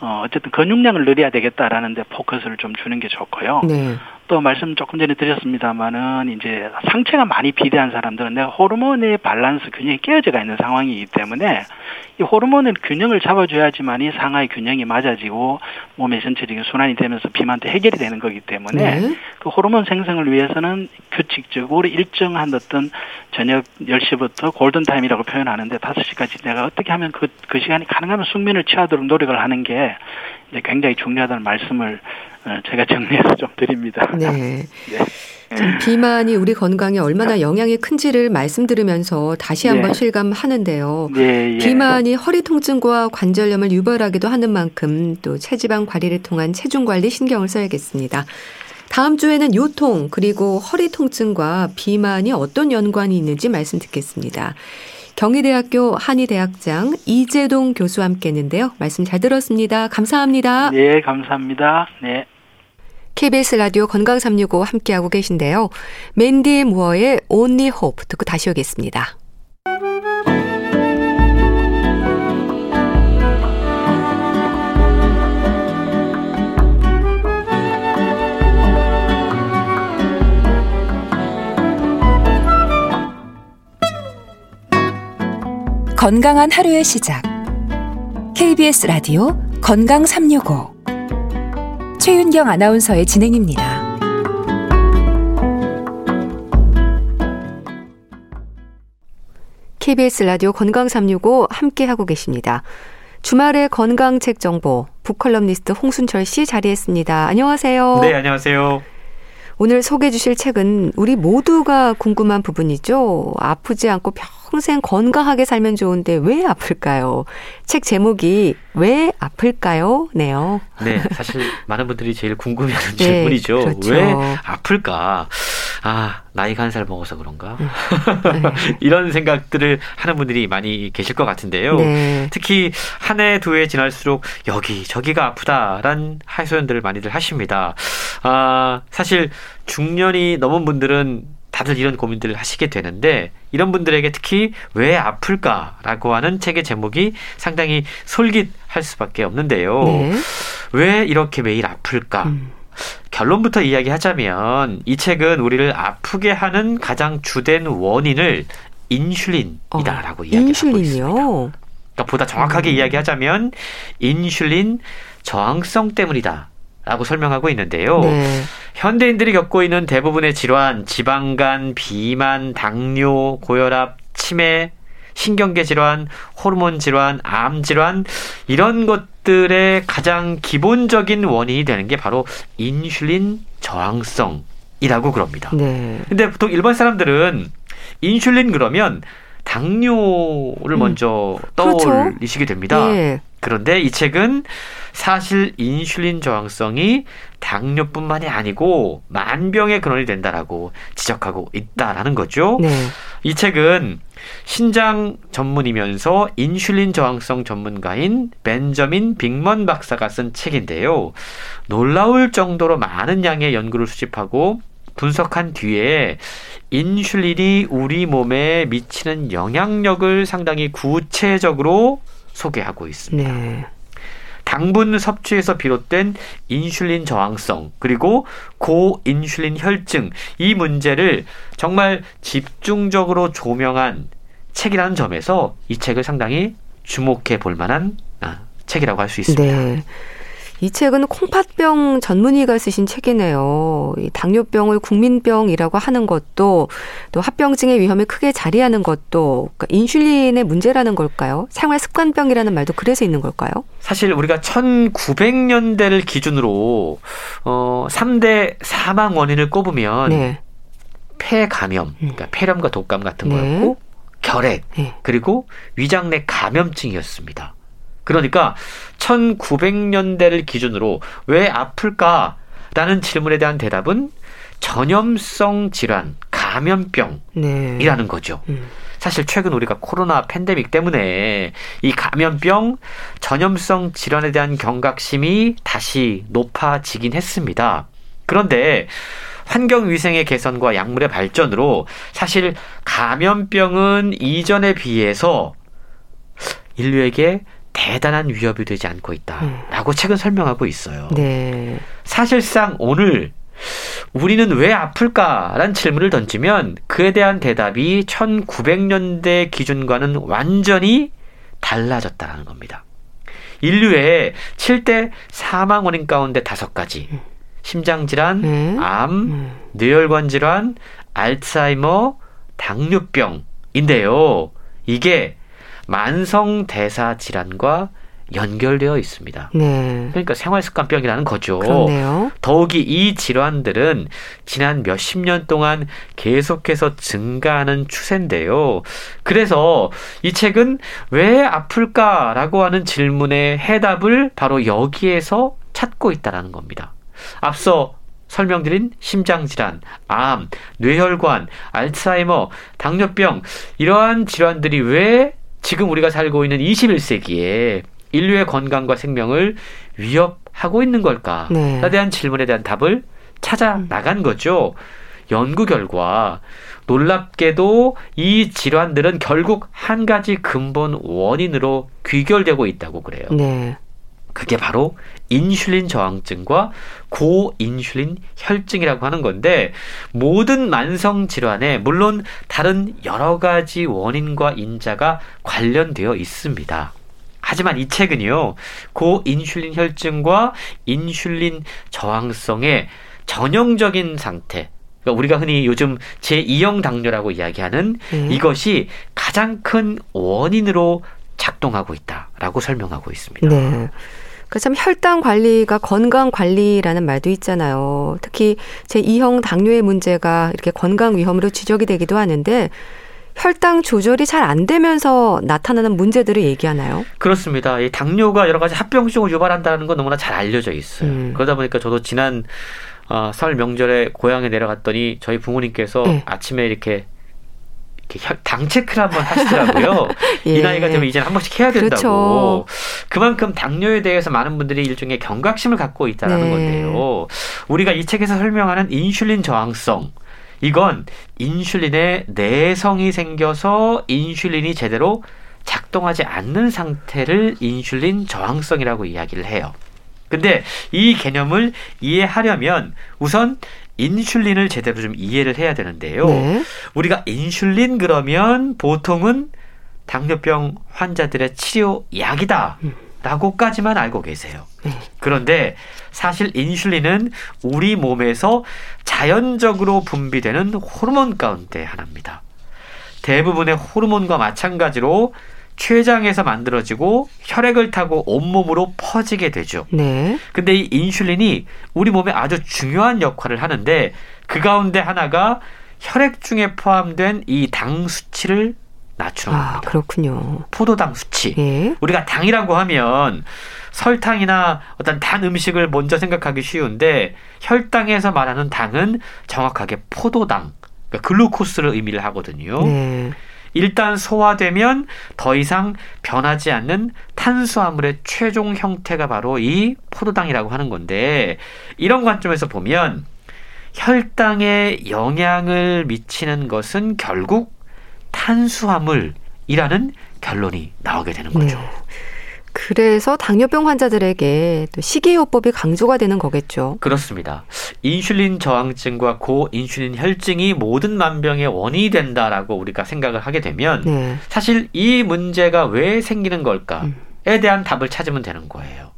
어 어쨌든 근육량을 늘려야 되겠다라는 데 포커스를 좀 주는 게 좋고요. 네. 또 말씀 조금 전에 드렸습니다마는 이제 상체가 많이 비대한 사람들은 내가 호르몬의 밸런스 균형이 깨어져가 있는 상황이기 때문에 이 호르몬의 균형을 잡아줘야지만 이 상하의 균형이 맞아지고 몸의 전체적인 순환이 되면서 비만도 해결이 되는 거기 때문에 네. 그 호르몬 생성을 위해서는 규칙적으로 일정한 어떤 저녁 10시부터 골든타임이라고 표현하는데 5시까지 내가 어떻게 하면 그, 그 시간이 가능하면 숙면을 취하도록 노력을 하는 게 굉장히 중요하다는 말씀을 어, 제가 정리해서 좀 드립니다. 네. 네. 비만이 우리 건강에 얼마나 영향이 큰지를 말씀드리면서 다시 한번 네. 실감하는데요. 네, 예. 비만이 허리 통증과 관절염을 유발하기도 하는 만큼 또 체지방 관리를 통한 체중 관리 신경을 써야겠습니다. 다음 주에는 요통 그리고 허리 통증과 비만이 어떤 연관이 있는지 말씀 듣겠습니다. 경희대학교 한의대학장 이재동 교수와 함께 했는데요. 말씀 잘 들었습니다. 감사합니다. 네, 감사합니다. 네. KBS 라디오 건강 365 함께하고 계신데요. 맨디 무어의 Only Hope 듣고 다시 오겠습니다. 건강한 하루의 시작. KBS 라디오 건강 365. 최윤경 아나운서의 진행입니다. KBS 라디오 건강 365 함께 하고 계십니다. 주말의 건강 책 정보 북컬럼니스트 홍순철 씨 자리했습니다. 안녕하세요. 네, 안녕하세요. 오늘 소개해 주실 책은 우리 모두가 궁금한 부분이죠. 아프지 않고 평생 건강하게 살면 좋은데 왜 아플까요? 책 제목이 왜 아플까요? 네요. 네, 사실 많은 분들이 제일 궁금해하는 네, 질문이죠. 그렇죠. 왜 아플까? 아, 나이가 한 살 먹어서 그런가? 음. 네. 이런 생각들을 하는 분들이 많이 계실 것 같은데요. 네. 특히 한 해, 두 해 지날수록 여기, 저기가 아프다란 하소연들을 많이들 하십니다. 아, 사실 중년이 넘은 분들은 다들 이런 고민들을 하시게 되는데 이런 분들에게 특히 왜 아플까라고 하는 책의 제목이 상당히 솔깃할 수밖에 없는데요. 네. 왜 이렇게 매일 아플까? 음. 결론부터 이야기하자면 이 책은 우리를 아프게 하는 가장 주된 원인을 인슐린이다라고 어, 이야기하고 있습니다. 그러니까 보다 정확하게 음. 이야기하자면 인슐린 저항성 때문이다. 라고 설명하고 있는데요. 네. 현대인들이 겪고 있는 대부분의 질환, 지방간, 비만, 당뇨, 고혈압, 치매, 신경계 질환, 호르몬 질환, 암 질환 이런 것들의 가장 기본적인 원인이 되는 게 바로 인슐린 저항성이라고 그럽니다. 네. 근데 보통 일반 사람들은 인슐린 그러면 당뇨를 음. 먼저 그렇죠. 떠올리시게 됩니다. 네. 그런데 이 책은 사실 인슐린 저항성이 당뇨뿐만이 아니고 만병의 근원이 된다라고 지적하고 있다라는 거죠. 네. 이 책은 신장 전문이면서 인슐린 저항성 전문가인 벤저민 빅먼 박사가 쓴 책인데요. 놀라울 정도로 많은 양의 연구를 수집하고 분석한 뒤에 인슐린이 우리 몸에 미치는 영향력을 상당히 구체적으로 소개하고 있습니다. 네. 당분 섭취에서 비롯된 인슐린 저항성 그리고 고인슐린 혈증 이 문제를 정말 집중적으로 조명한 책이라는 점에서 이 책을 상당히 주목해 볼 만한 아, 책이라고 할 수 있습니다. 네. 이 책은 콩팥병 전문의가 쓰신 책이네요. 이 당뇨병을 국민병이라고 하는 것도 또 합병증의 위험이 크게 자리하는 것도 그러니까 인슐린의 문제라는 걸까요? 생활 습관병이라는 말도 그래서 있는 걸까요? 사실 우리가 1900년대를 기준으로 어 3대 사망 원인을 꼽으면 네. 폐 감염, 그러니까 폐렴과 독감 같은 네. 거였고 결핵, 네. 그리고 위장내 감염증이었습니다. 그러니까 1900년대를 기준으로 왜 아플까라는 질문에 대한 대답은 전염성 질환, 감염병이라는 네. 거죠. 음. 사실 최근 우리가 코로나 팬데믹 때문에 이 감염병 전염성 질환에 대한 경각심이 다시 높아지긴 했습니다. 그런데 환경 위생의 개선과 약물의 발전으로 사실 감염병은 이전에 비해서 인류에게 대단한 위협이 되지 않고 있다라고 음. 책은 설명하고 있어요. 네. 사실상 오늘 우리는 왜 아플까라는 질문을 던지면 그에 대한 대답이 1900년대 기준과는 완전히 달라졌다는 겁니다. 인류의 7대 사망 원인 가운데 다섯 가지. 음. 심장질환, 음. 암, 음. 뇌혈관 질환, 알츠하이머, 당뇨병인데요. 이게 만성 대사 질환과 연결되어 있습니다. 네. 그러니까 생활습관병이라는 거죠. 그렇네요. 더욱이 이 질환들은 지난 몇십 년 동안 계속해서 증가하는 추세인데요. 그래서 이 책은 왜 아플까라고 하는 질문의 해답을 바로 여기에서 찾고 있다라는 겁니다. 앞서 설명드린 심장질환, 암, 뇌혈관, 알츠하이머, 당뇨병 이러한 질환들이 왜 지금 우리가 살고 있는 21세기에 인류의 건강과 생명을 위협하고 있는 걸까에 네. 대한 질문에 대한 답을 찾아 나간 거죠. 연구 결과 놀랍게도 이 질환들은 결국 한 가지 근본 원인으로 귀결되고 있다고 그래요. 네. 그게 바로 인슐린 저항증과 고인슐린 혈증이라고 하는 건데 모든 만성 질환에 물론 다른 여러 가지 원인과 인자가 관련되어 있습니다. 하지만 이 책은요, 고인슐린 혈증과 인슐린 저항성의 전형적인 상태, 그러니까 우리가 흔히 요즘 제2형 당뇨라고 이야기하는 네. 이것이 가장 큰 원인으로 작동하고 있다라고 설명하고 있습니다. 네. 그 참 혈당 관리가 건강 관리라는 말도 있잖아요. 특히 제2형 당뇨의 문제가 이렇게 건강 위험으로 지적이 되기도 하는데 혈당 조절이 잘 안 되면서 나타나는 문제들을 얘기하나요? 그렇습니다. 이 당뇨가 여러 가지 합병증을 유발한다는 건 너무나 잘 알려져 있어요. 음. 그러다 보니까 저도 지난 어, 설 명절에 고향에 내려갔더니 저희 부모님께서 네. 아침에 이렇게 이렇게 당 체크를 한번 하시더라고요. 예. 이 나이가 되면 이제는 한 번씩 해야 된다고. 그렇죠. 그만큼 당뇨에 대해서 많은 분들이 일종의 경각심을 갖고 있다는 네. 건데요. 우리가 이 책에서 설명하는 인슐린 저항성. 이건 인슐린의 내성이 생겨서 인슐린이 제대로 작동하지 않는 상태를 인슐린 저항성이라고 이야기를 해요. 근데 이 개념을 이해하려면 우선 인슐린을 제대로 좀 이해를 해야 되는데요. 네. 우리가 인슐린 그러면 보통은 당뇨병 환자들의 치료 약이다. 라고까지만 알고 계세요. 네. 그런데 사실 인슐린은 우리 몸에서 자연적으로 분비되는 호르몬 가운데 하나입니다. 대부분의 호르몬과 마찬가지로 췌장에서 만들어지고 혈액을 타고 온몸으로 퍼지게 되죠. 네. 근데 이 인슐린이 우리 몸에 아주 중요한 역할을 하는데 그 가운데 하나가 혈액 중에 포함된 이 당 수치를 낮추는 아, 겁니다. 그렇군요. 포도당 수치. 예. 우리가 당이라고 하면 설탕이나 어떤 단 음식을 먼저 생각하기 쉬운데 혈당에서 말하는 당은 정확하게 포도당, 그러니까 글루코스를 의미를 하거든요. 네. 일단 소화되면 더 이상 변하지 않는 탄수화물의 최종 형태가 바로 이 포도당이라고 하는 건데 이런 관점에서 보면 혈당에 영향을 미치는 것은 결국 탄수화물이라는 결론이 나오게 되는 거죠. 네. 그래서 당뇨병 환자들에게 또 식이요법이 강조가 되는 거겠죠. 그렇습니다. 인슐린 저항증과 고인슐린 혈증이 모든 만병의 원인이 된다라고 우리가 생각을 하게 되면 네. 사실 이 문제가 왜 생기는 걸까에 음. 대한 답을 찾으면 되는 거예요.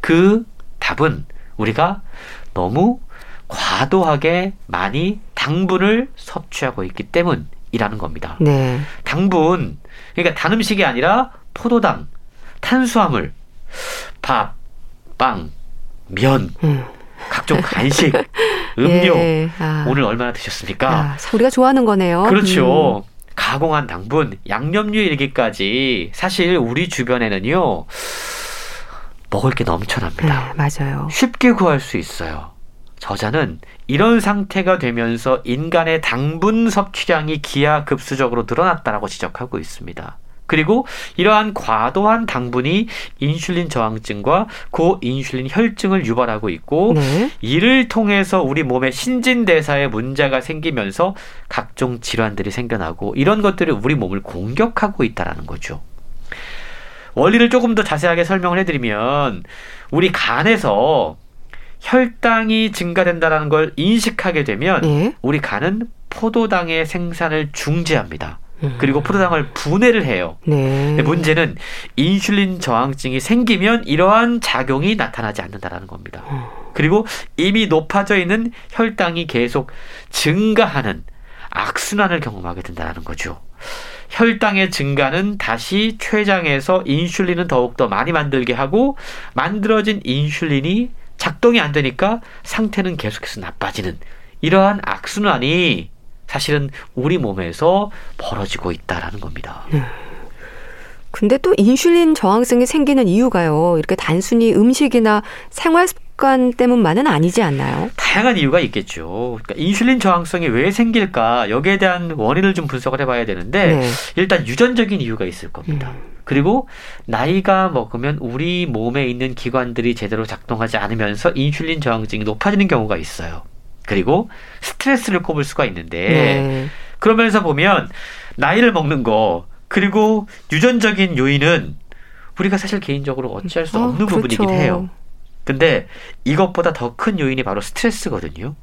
그 답은 우리가 너무 과도하게 많이 당분을 섭취하고 있기 때문이라는 겁니다. 네. 당분, 그러니까 단 음식이 아니라 포도당, 탄수화물, 밥, 빵, 면, 음. 각종 간식, 음료 예. 아. 오늘 얼마나 드셨습니까? 아, 우리가 좋아하는 거네요. 그렇죠. 음. 가공한 당분, 양념류 이르기까지 사실 우리 주변에는요 먹을 게 넘쳐납니다. 네, 맞아요. 쉽게 구할 수 있어요. 저자는 이런 상태가 되면서 인간의 당분 섭취량이 기하급수적으로 늘어났다라고 지적하고 있습니다. 그리고 이러한 과도한 당분이 인슐린 저항증과 고인슐린 혈증을 유발하고 있고 네. 이를 통해서 우리 몸의 신진대사에 문제가 생기면서 각종 질환들이 생겨나고 이런 것들이 우리 몸을 공격하고 있다라는 거죠. 원리를 조금 더 자세하게 설명을 해드리면 우리 간에서 혈당이 증가된다는 걸 인식하게 되면 네. 우리 간은 포도당의 생산을 중지합니다. 음. 그리고 포도당을 분해를 해요. 네. 문제는 인슐린 저항증이 생기면 이러한 작용이 나타나지 않는다라는 겁니다. 음. 그리고 이미 높아져 있는 혈당이 계속 증가하는 악순환을 경험하게 된다는 거죠. 혈당의 증가는 다시 췌장에서 인슐린은 더욱더 많이 만들게 하고 만들어진 인슐린이 작동이 안 되니까 상태는 계속해서 나빠지는 이러한 악순환이 사실은 우리 몸에서 벌어지고 있다라는 겁니다. 네. 근데 또 인슐린 저항성이 생기는 이유가요. 이렇게 단순히 음식이나 생활 습관 때문만은 아니지 않나요? 다양한 이유가 있겠죠. 그러니까 인슐린 저항성이 왜 생길까 여기에 대한 원인을 좀 분석을 해봐야 되는데 네. 일단 유전적인 이유가 있을 겁니다. 음. 그리고 나이가 먹으면 우리 몸에 있는 기관들이 제대로 작동하지 않으면서 인슐린 저항증이 높아지는 경우가 있어요. 그리고 스트레스를 꼽을 수가 있는데 네. 그러면서 보면 나이를 먹는 거 그리고 유전적인 요인은 우리가 사실 개인적으로 어찌할 수 어, 없는 어, 그렇죠. 부분이긴 해요. 근데 이것보다 더 큰 요인이 바로 스트레스거든요.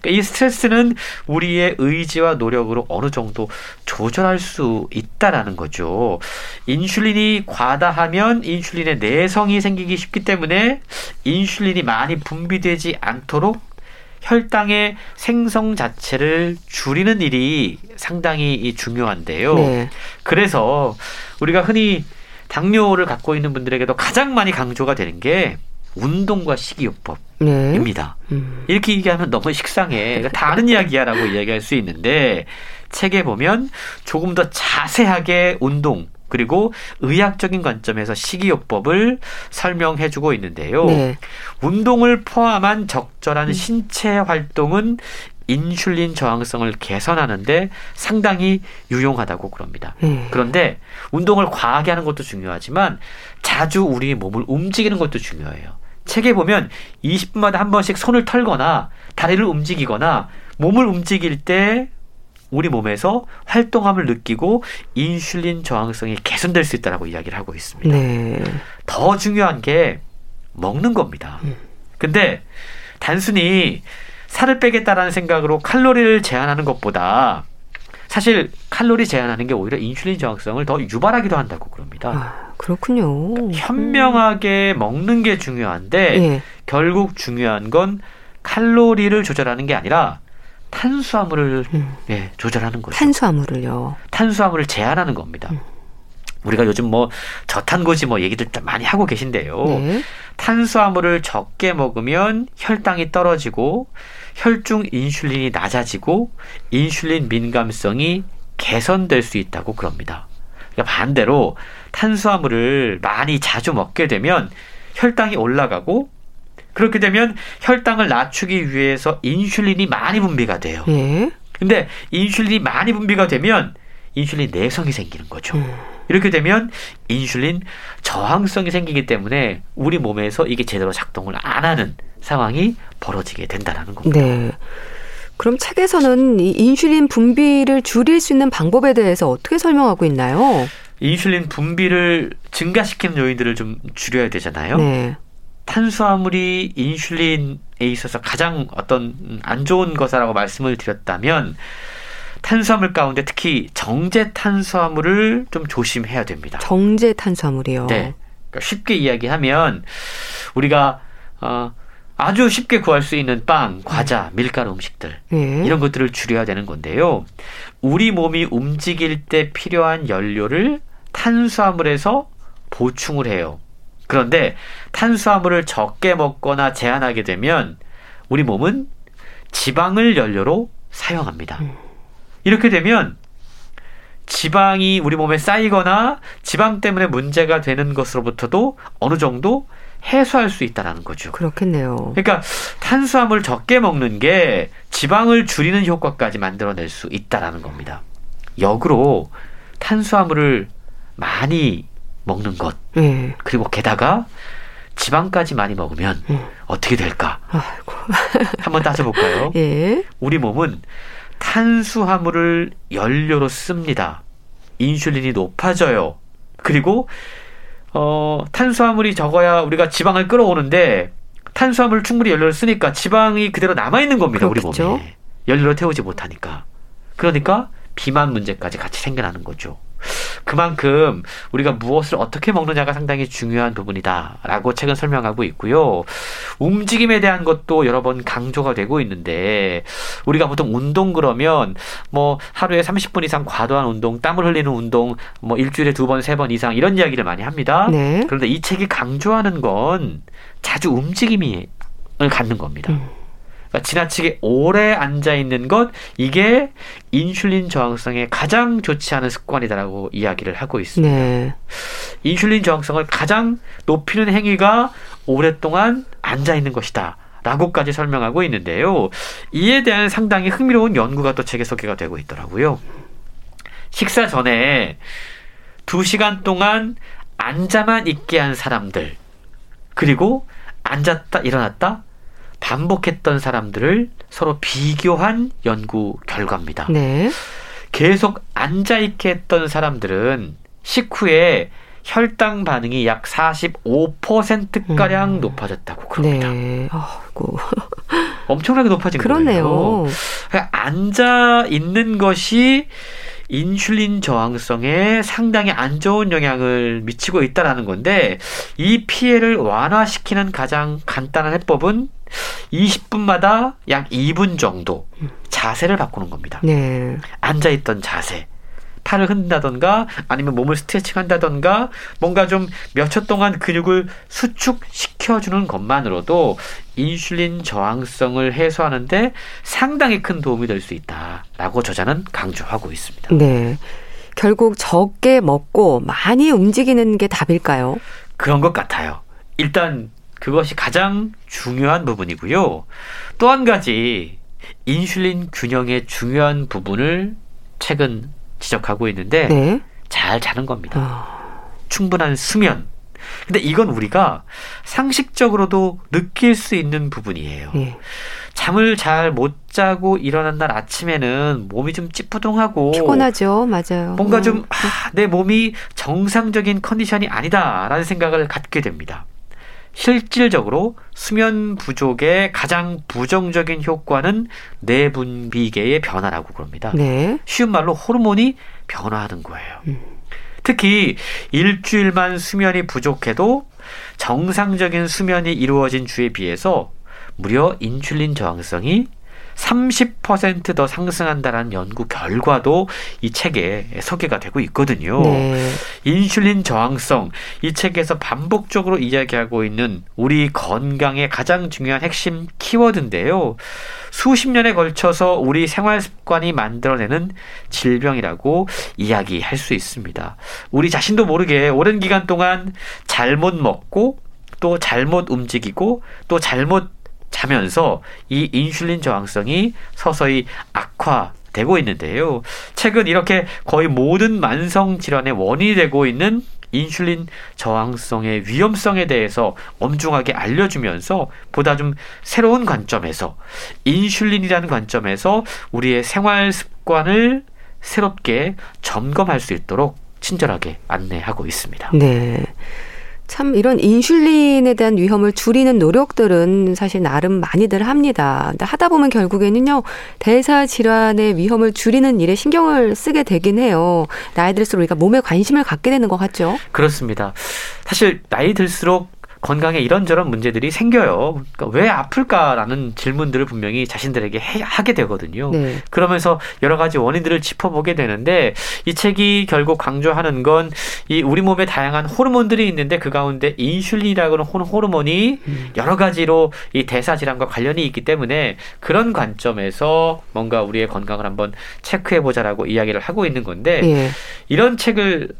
그러니까 이 스트레스는 우리의 의지와 노력으로 어느 정도 조절할 수 있다라는 거죠. 인슐린이 과다하면 인슐린의 내성이 생기기 쉽기 때문에 인슐린이 많이 분비되지 않도록 혈당의 생성 자체를 줄이는 일이 상당히 중요한데요. 네. 그래서 우리가 흔히 당뇨를 갖고 있는 분들에게도 가장 많이 강조가 되는 게 운동과 식이요법 네. 음. 이렇게 얘기하면 너무 식상해. 그러니까 다른 이야기야라고 이야기할 수 있는데 책에 보면 조금 더 자세하게 운동 그리고 의학적인 관점에서 식이요법을 설명해주고 있는데요. 네. 운동을 포함한 적절한 음. 신체 활동은 인슐린 저항성을 개선하는데 상당히 유용하다고 그럽니다. 음. 그런데 운동을 과하게 하는 것도 중요하지만 자주 우리 몸을 움직이는 것도 중요해요. 책에 보면 20분마다 한 번씩 손을 털거나 다리를 움직이거나 몸을 움직일 때 우리 몸에서 활동함을 느끼고 인슐린 저항성이 개선될 수 있다라고 이야기를 하고 있습니다. 네. 더 중요한 게 먹는 겁니다. 음. 근데 단순히 살을 빼겠다라는 생각으로 칼로리를 제한하는 것보다 사실 칼로리 제한하는 게 오히려 인슐린 저항성을 더 유발하기도 한다고 그럽니다. 아, 그렇군요. 그러니까 현명하게 음. 먹는 게 중요한데 예. 결국 중요한 건 칼로리를 조절하는 게 아니라 탄수화물을 음. 예, 조절하는 거죠. 탄수화물을요. 탄수화물을 제한하는 겁니다. 음. 우리가 요즘 뭐 저탄고지 뭐 얘기들 많이 하고 계신데요. 네. 탄수화물을 적게 먹으면 혈당이 떨어지고 혈중 인슐린이 낮아지고 인슐린 민감성이 개선될 수 있다고 그럽니다. 그러니까 반대로 탄수화물을 많이 자주 먹게 되면 혈당이 올라가고 그렇게 되면 혈당을 낮추기 위해서 인슐린이 많이 분비가 돼요. 예. 근데 인슐린이 많이 분비가 되면 인슐린 내성이 생기는 거죠. 음. 이렇게 되면 인슐린 저항성이 생기기 때문에 우리 몸에서 이게 제대로 작동을 안 하는 상황이 벌어지게 된다는 겁니다. 네. 그럼 책에서는 이 인슐린 분비를 줄일 수 있는 방법에 대해서 어떻게 설명하고 있나요? 인슐린 분비를 증가시키는 요인들을 좀 줄여야 되잖아요. 네. 탄수화물이 인슐린에 있어서 가장 어떤 안 좋은 것이라고 말씀을 드렸다면 탄수화물 가운데 특히 정제 탄수화물을 좀 조심해야 됩니다. 정제 탄수화물이요. 네. 그러니까 쉽게 이야기하면 우리가 어, 아주 쉽게 구할 수 있는 빵, 과자, 밀가루 음식들 네. 이런 것들을 줄여야 되는 건데요. 우리 몸이 움직일 때 필요한 연료를 탄수화물에서 보충을 해요. 그런데 탄수화물을 적게 먹거나 제한하게 되면 우리 몸은 지방을 연료로 사용합니다. 음. 이렇게 되면 지방이 우리 몸에 쌓이거나 지방 때문에 문제가 되는 것으로부터도 어느 정도 해소할 수 있다라는 거죠. 그렇겠네요. 그러니까 탄수화물 적게 먹는 게 지방을 줄이는 효과까지 만들어낼 수 있다라는 겁니다. 역으로 탄수화물을 많이 먹는 것. 예. 그리고 게다가 지방까지 많이 먹으면 음. 어떻게 될까? 아이고. 한번 따져볼까요? 예. 우리 몸은 탄수화물을 연료로 씁니다. 인슐린이 높아져요. 그리고 어, 탄수화물이 적어야 우리가 지방을 끌어오는데 탄수화물 충분히 연료를 쓰니까 지방이 그대로 남아 있는 겁니다. 그렇겠죠? 우리 몸에 연료로 태우지 못하니까. 그러니까 비만 문제까지 같이 생겨나는 거죠. 그만큼 우리가 무엇을 어떻게 먹느냐가 상당히 중요한 부분이다라고 책은 설명하고 있고요. 움직임에 대한 것도 여러 번 강조가 되고 있는데 우리가 보통 운동 그러면 뭐 하루에 30분 이상 과도한 운동, 땀을 흘리는 운동, 뭐 일주일에 두 번, 세 번 이상 이런 이야기를 많이 합니다. 네. 그런데 이 책이 강조하는 건 자주 움직임을 갖는 겁니다. 음. 그러니까 지나치게 오래 앉아 있는 것 이게 인슐린 저항성에 가장 좋지 않은 습관이다라고 이야기를 하고 있습니다. 네. 인슐린 저항성을 가장 높이는 행위가 오랫동안 앉아 있는 것이다. 라고까지 설명하고 있는데요. 이에 대한 상당히 흥미로운 연구가 또 책에 소개가 되고 있더라고요. 식사 전에 두 시간 동안 앉아만 있게 한 사람들, 그리고 앉았다, 일어났다, 반복했던 사람들을 서로 비교한 연구 결과입니다. 네. 계속 앉아있게 했던 사람들은 식후에 혈당 반응이 약 45%가량 음. 높아졌다고 그럽니다. 네. 아이고. 엄청나게 높아진 그러네요. 거예요. 앉아 있는 것이 인슐린 저항성에 상당히 안 좋은 영향을 미치고 있다라는 건데 이 피해를 완화시키는 가장 간단한 해법은 20분마다 약 2분 정도 자세를 바꾸는 겁니다. 네. 앉아 있던 자세 팔을 흔든다던가 아니면 몸을 스트레칭 한다던가 뭔가 좀 몇 초 동안 근육을 수축시켜주는 것만으로도 인슐린 저항성을 해소하는데 상당히 큰 도움이 될 수 있다라고 저자는 강조하고 있습니다. 네. 결국 적게 먹고 많이 움직이는 게 답일까요? 그런 것 같아요. 일단 그것이 가장 중요한 부분이고요. 또 한 가지 인슐린 균형의 중요한 부분을 최근 지적하고 있는데 네. 잘 자는 겁니다. 어... 충분한 수면. 근데 이건 우리가 상식적으로도 느낄 수 있는 부분이에요. 네. 잠을 잘 못 자고 일어난 날 아침에는 몸이 좀 찌뿌둥하고 피곤하죠. 맞아요. 뭔가 음. 좀 아, 내 몸이 정상적인 컨디션이 아니다라는 생각을 갖게 됩니다. 실질적으로 수면 부족의 가장 부정적인 효과는 내분비계의 변화라고 그럽니다. 네. 쉬운 말로 호르몬이 변화하는 거예요. 음. 특히 일주일만 수면이 부족해도 정상적인 수면이 이루어진 주에 비해서 무려 인슐린 저항성이 30%더 상승한다는 연구 결과도 이 책에 소개가 되고 있거든요. 네. 인슐린 저항성 이 책에서 반복적으로 이야기하고 있는 우리 건강의 가장 중요한 핵심 키워드인데요. 수십 년에 걸쳐서 우리 생활 습관이 만들어내는 질병이라고 이야기할 수 있습니다. 우리 자신도 모르게 오랜 기간 동안 잘못 먹고 또 잘못 움직이고 또 잘못 자면서 이 인슐린 저항성이 서서히 악화 되고 있는데요. 최근 이렇게 거의 모든 만성 질환의 원인이 되고 있는 인슐린 저항성의 위험성에 대해서 엄중하게 알려주면서 보다 좀 새로운 관점에서 인슐린이라는 관점에서 우리의 생활 습관을 새롭게 점검할 수 있도록 친절하게 안내하고 있습니다. 네. 참 이런 인슐린에 대한 위험을 줄이는 노력들은 사실 나름 많이들 합니다. 근데 하다 보면 결국에는요, 대사 질환의 위험을 줄이는 일에 신경을 쓰게 되긴 해요. 나이 들수록 우리가 몸에 관심을 갖게 되는 것 같죠? 그렇습니다. 사실 나이 들수록 건강에 이런저런 문제들이 생겨요. 그러니까 왜 아플까라는 질문들을 분명히 자신들에게 해, 하게 되거든요. 네. 그러면서 여러 가지 원인들을 짚어보게 되는데 이 책이 결국 강조하는 건 이 우리 몸에 다양한 호르몬들이 있는데 그 가운데 인슐린이라고 하는 호르몬이 음. 여러 가지로 이 대사 질환과 관련이 있기 때문에 그런 관점에서 뭔가 우리의 건강을 한번 체크해 보자라고 이야기를 하고 있는 건데 네. 이런 책을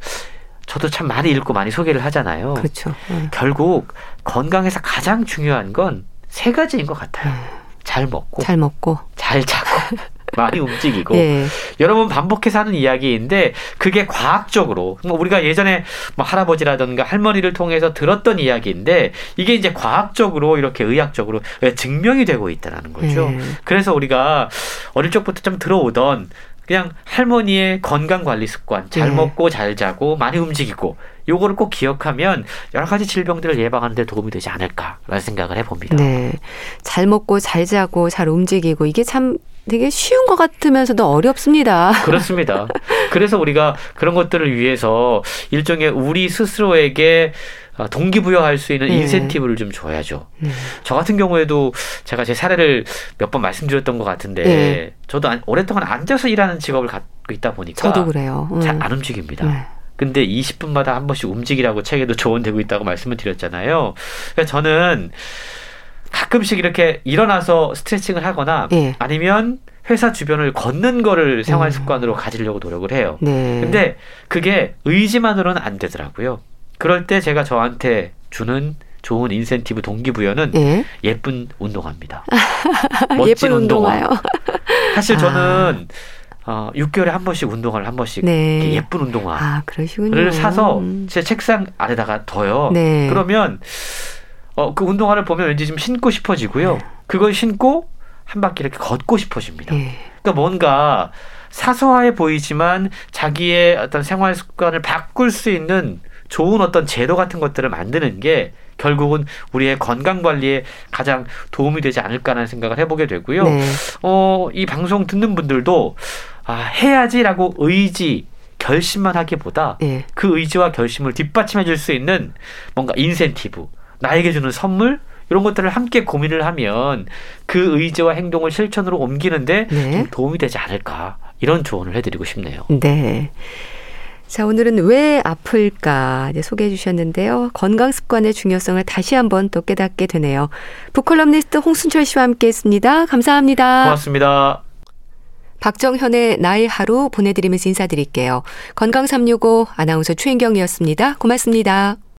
저도 참 많이 읽고 많이 소개를 하잖아요. 그렇죠. 네. 결국 건강에서 가장 중요한 건 세 가지인 것 같아요. 네. 잘 먹고, 잘 먹고, 잘 자고, 많이 움직이고. 네. 여러 번 반복해서 하는 이야기인데 그게 과학적으로 뭐 우리가 예전에 뭐 할아버지라든가 할머니를 통해서 들었던 이야기인데 이게 이제 과학적으로 이렇게 의학적으로 증명이 되고 있다는 거죠. 네. 그래서 우리가 어릴 적부터 좀 들어오던 그냥 할머니의 건강 관리 습관, 잘 네. 먹고 잘 자고 많이 움직이고 요거를 꼭 기억하면 여러 가지 질병들을 예방하는 데 도움이 되지 않을까라는 생각을 해봅니다. 네. 잘 먹고 잘 자고 잘 움직이고 이게 참 되게 쉬운 것 같으면서도 어렵습니다. 그렇습니다. 그래서 우리가 그런 것들을 위해서 일종의 우리 스스로에게 어, 동기부여할 수 있는 네. 인센티브를 좀 줘야죠. 네. 저 같은 경우에도 제가 제 사례를 몇 번 말씀드렸던 것 같은데 네. 저도 안, 오랫동안 앉아서 일하는 직업을 갖고 있다 보니까 저도 그래요. 음. 잘안 움직입니다. 네. 근데 20분마다 한 번씩 움직이라고 책에도 조언되고 있다고 말씀을 드렸잖아요. 그러니까 저는 가끔씩 이렇게 일어나서 스트레칭을 하거나 네. 아니면 회사 주변을 걷는 거를 생활 음. 습관으로 가지려고 노력을 해요. 네. 근데 그게 의지만으로는 안 되더라고요. 그럴 때 제가 저한테 주는 좋은 인센티브 동기부여는 예? 예쁜 운동화입니다. 멋진 예쁜 운동화. 운동화요. 사실 저는 아. 어, 6개월에 한 번씩 운동화를 한 번씩 네. 예쁜 운동화를 아, 사서 음. 제 책상 아래다가 둬요. 네. 그러면 어, 그 운동화를 보면 왠지 좀 신고 싶어지고요. 네. 그걸 신고 한 바퀴 이렇게 걷고 싶어집니다. 네. 그러니까 뭔가 사소해 보이지만 자기의 어떤 생활 습관을 바꿀 수 있는 좋은 어떤 제도 같은 것들을 만드는 게 결국은 우리의 건강 관리에 가장 도움이 되지 않을까라는 생각을 해보게 되고요. 네. 어, 이 방송 듣는 분들도 아, 해야지라고 의지 결심만 하기보다 네. 그 의지와 결심을 뒷받침해 줄 수 있는 뭔가 인센티브, 나에게 주는 선물 이런 것들을 함께 고민을 하면 그 의지와 행동을 실천으로 옮기는데 네. 좀 도움이 되지 않을까 이런 조언을 해드리고 싶네요. 네. 자, 오늘은 왜 아플까 소개해 주셨는데요. 건강 습관의 중요성을 다시 한번 또 깨닫게 되네요. 북컬럼니스트 홍순철 씨와 함께 했습니다. 감사합니다. 고맙습니다. 박정현의 나의 하루 보내드리면서 인사드릴게요. 건강365 아나운서 최인경이었습니다. 고맙습니다.